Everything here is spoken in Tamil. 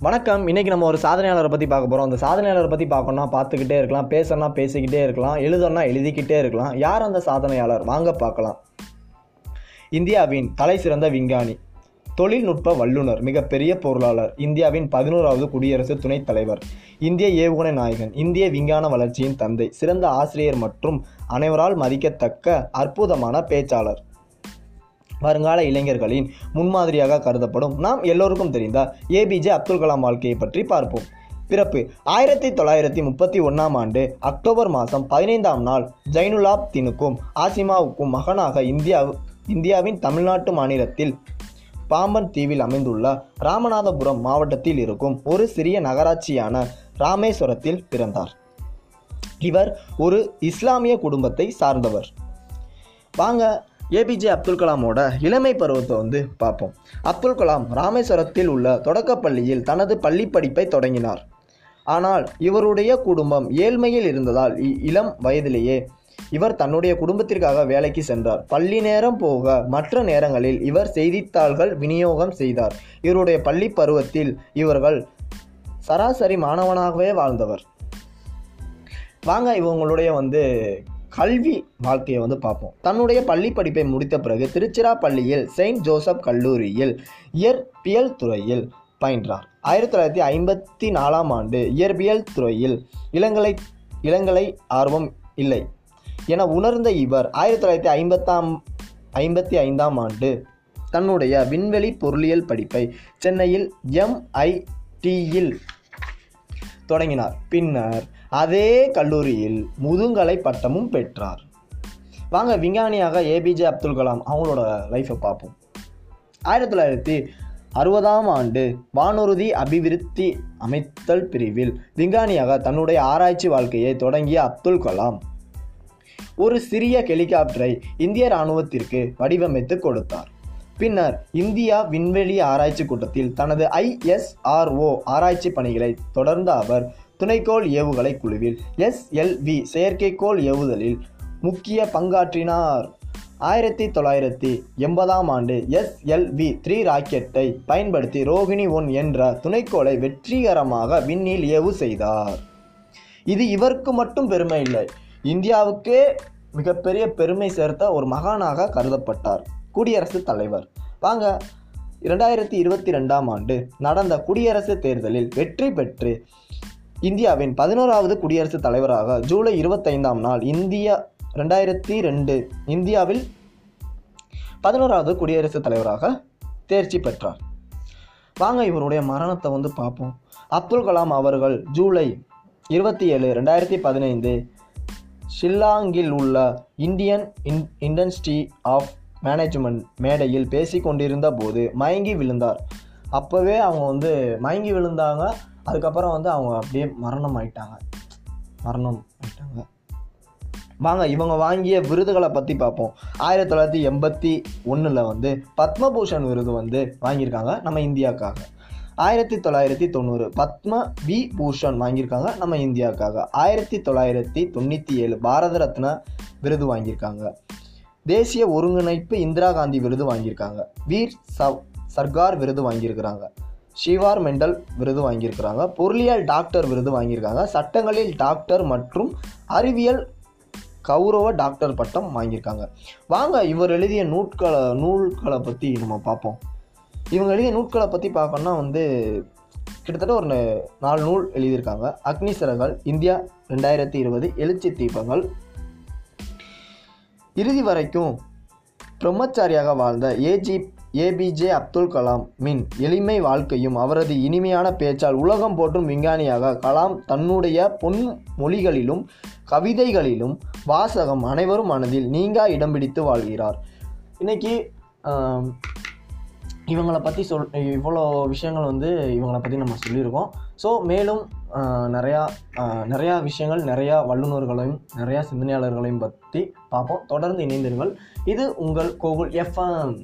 வணக்கம். இன்றைக்கி நம்ம ஒரு சாதனையாளரை பற்றி பார்க்க போகிறோம் அந்த சாதனையாளரை பற்றி பார்க்கணும்னா பார்த்துக்கிட்டே இருக்கலாம். பேசணும்னா பேசிக்கிட்டே இருக்கலாம். எழுதணும்னா எழுதிக்கிட்டே இருக்கலாம். யார் அந்த சாதனையாளர்? வாங்க பார்க்கலாம். இந்தியாவின் தலை சிறந்த விஞ்ஞானி தொழில்நுட்ப வல்லுனர் மிகப்பெரிய பொருளாளர் இந்தியாவின் பதினோராவது குடியரசு துணைத் தலைவர் இந்திய ஏவுகணை நாயகன் இந்திய விஞ்ஞான வளர்ச்சியின் தந்தை சிறந்த ஆசிரியர் மற்றும் அனைவரால் மதிக்கத்தக்க அற்புதமான பேச்சாளர். வருங்கால இளைஞர்களின் முன்மாதிரியாக கருதப்படும். நாம் எல்லோருக்கும் தெரிந்த ஏபிஜே அப்துல் கலாம் வாழ்க்கையை பற்றி பார்ப்போம். பிறப்பு ஆயிரத்தி தொள்ளாயிரத்தி முப்பத்தி ஒன்றாம் ஆண்டு அக்டோபர் மாதம் பதினைந்தாம் நாள் ஜைனுலாப்தீனுக்கும் ஆசிமாவுக்கும் மகனாக இந்தியா இந்தியாவின் தமிழ்நாட்டு மாநிலத்தில் பாம்பன் தீவில் அமைந்துள்ள ராமநாதபுரம் மாவட்டத்தில் இருக்கும் ஒரு சிறிய நகராட்சியான ராமேஸ்வரத்தில் பிறந்தார். இவர் ஒரு இஸ்லாமிய குடும்பத்தை சார்ந்தவர். வாங்க ஏபிஜே அப்துல் கலாமோட இளமை பருவத்தை வந்து பார்ப்போம். அப்துல் கலாம் ராமேஸ்வரத்தில் உள்ள தொடக்கப்பள்ளியில் தனது பள்ளி படிப்பை தொடங்கினார். ஆனால் இவருடைய குடும்பம் ஏழ்மையில் இருந்ததால் இ- இளம் வயதிலேயே இவர் தன்னுடைய குடும்பத்திற்காக வேலைக்கு சென்றார். பள்ளி நேரம் போக மற்ற நேரங்களில் இவர் செய்தித்தாள்கள் விநியோகம் செய்தார். இவருடைய பள்ளி பருவத்தில் இவர்கள் சராசரி மாணவனாகவே வாழ்ந்தவர். வாங்க இவங்களுடைய வந்து கல்வி வாழ்க்கையை வந்து பார்ப்போம். தன்னுடைய பள்ளி படிப்பை முடித்த பிறகு திருச்சிராப்பள்ளியில் செயின்ட் ஜோசப் கல்லூரியில் இயற்பியல் துறையில் பயின்றார். ஆயிரத்தி தொள்ளாயிரத்தி ஐம்பத்தி நாலாம் ஆண்டு இயற்பியல் துறையில் இளங்கலை இளங்கலை ஆர்வம் இல்லை என உணர்ந்த இவர் ஆயிரத்தி தொள்ளாயிரத்தி ஐம்பத்தாம் ஐம்பத்தி ஐந்தாம் ஆண்டு தன்னுடைய விண்வெளி பொருளியல் படிப்பை சென்னையில் எம்ஐடியில் தொடங்கினார். பின்னர் அதே கல்லூரியில் முதுங்கலை பட்டமும் பெற்றார். வாங்க விஞ்ஞானியாக ஏபிஜே அப்துல் கலாம் அவங்களோட லைஃப்பை பார்ப்போம். ஆயிரத்தி தொள்ளாயிரத்தி அறுபதாம் ஆண்டு வானூர்தி அபிவிருத்தி அமைத்தல் பிரிவில் விஞ்ஞானியாக தன்னுடைய ஆராய்ச்சி வாழ்க்கையை தொடங்கிய அப்துல் கலாம் ஒரு சிறிய ஹெலிகாப்டரை இந்திய இராணுவத்திற்கு வடிவமைத்து கொடுத்தார். பின்னர் இந்தியா விண்வெளி ஆராய்ச்சி கூட்டத்தில் தனது ஐஎஸ்ஆர்ஓ ஆராய்ச்சி பணிகளை தொடர்ந்த அவர் துணைக்கோள் ஏவுகணை குழுவில் எஸ்எல்வி செயற்கைக்கோள் ஏவுதலில் முக்கிய பங்காற்றினார். ஆயிரத்தி தொள்ளாயிரத்தி எண்பதாம் ஆண்டு எஸ்எல்வி த்ரீ ராக்கெட்டை பயன்படுத்தி ரோகிணி ஒன் என்ற துணைக்கோளை வெற்றிகரமாக விண்ணில் ஏவு செய்தார். இது இவருக்கு மட்டும் பெருமை இல்லை இந்தியாவுக்கே மிகப்பெரிய பெருமை சேர்த்த ஒரு மகானாக கருதப்பட்டார். குடியரசுத் தலைவர். வாங்க இரண்டாயிரத்தி இருபத்தி ரெண்டாம் ஆண்டு நடந்த குடியரசுத் தேர்தலில் வெற்றி பெற்று இந்தியாவின் பதினோராவது குடியரசுத் தலைவராக ஜூலை இருபத்தைந்தாம் நாள் இந்தியா ரெண்டாயிரத்தி ரெண்டு இந்தியாவில் பதினோராவது குடியரசுத் தலைவராக தேர்ச்சி பெற்றார். வாங்க இவருடைய மரணத்தை வந்து பார்ப்போம். அப்துல் கலாம் அவர்கள் ஜூலை இருபத்தி ஏழு ரெண்டாயிரத்தி பதினைந்து ஷில்லாங்கில் உள்ள Indian in industry of management மேடையில் பேசிக்கொண்டிருந்த போது மயங்கி விழுந்தார். அப்போவே அவங்க வந்து மயங்கி விழுந்தாங்க. அதுக்கப்புறம் வந்து அவங்க அப்படியே மரணம் ஆயிட்டாங்க. மரணம் ஆயிட்டாங்க. வாங்க இவங்க வாங்கிய விருதுகளை பற்றி பார்ப்போம். ஆயிரத்தி தொள்ளாயிரத்தி எண்பத்தி ஒன்றில் வந்து பத்மபூஷன் விருது வந்து வாங்கியிருக்காங்க நம்ம இந்தியாவுக்காக. ஆயிரத்தி தொள்ளாயிரத்தி தொண்ணூறு பத்ம வி பூஷன் வாங்கியிருக்காங்க நம்ம இந்தியாவுக்காக. ஆயிரத்தி தொள்ளாயிரத்தி தொண்ணூற்றி ஏழு பாரத ரத்னா விருது வாங்கியிருக்காங்க. தேசிய ஒருங்கிணைப்பு இந்திரா காந்தி விருது வாங்கியிருக்காங்க. வீர் சவ் சர்கார் விருது வாங்கியிருக்கிறாங்க. ஷிவார் மெண்டல் விருது வாங்கியிருக்கிறாங்க. பொருளியல் டாக்டர் விருது வாங்கியிருக்காங்க. சட்டங்களில் டாக்டர் மற்றும் அறிவியல் கௌரவ டாக்டர் பட்டம் வாங்கியிருக்காங்க. வாங்க இவர் எழுதிய நூட்களை நூல்களை பற்றி நம்ம பார்ப்போம். இவங்க எழுதிய நூட்களை பற்றி பார்க்கணும்னா வந்து கிட்டத்தட்ட ஒரு நாலு நூல் எழுதியிருக்காங்க. அக்னி சிறகுகள் இந்தியா ரெண்டாயிரத்தி இருபது எழுச்சி தீபங்கள். இறுதி வரைக்கும் பிரம்மச்சாரியாக வாழ்ந்த ஏஜி ஏபிஜே அப்துல் கலாம் மின் எளிமை வாழ்க்கையும் அவரது இனிமையான பேச்சால் உலகம் போற்றும் விஞ்ஞானியாக கலாம் தன்னுடைய பொன் மொழிகளிலும் கவிதைகளிலும் வாசகம் அனைவரும் மனதில் நீங்கா இடம் பிடித்து வாழ்கிறார். இன்னைக்கு இவங்களை பற்றி சொல் இவ்வளோ விஷயங்கள் வந்து இவங்களை பற்றி நம்ம சொல்லியிருக்கோம். ஸோ மேலும் நிறையா நிறையா விஷயங்கள் நிறையா வல்லுநர்களையும் நிறையா சிந்தனையாளர்களையும் பற்றி பார்ப்போம். தொடர்ந்து இணைந்திருங்கள். இது உங்கள் கோகுல் எஃப்எம்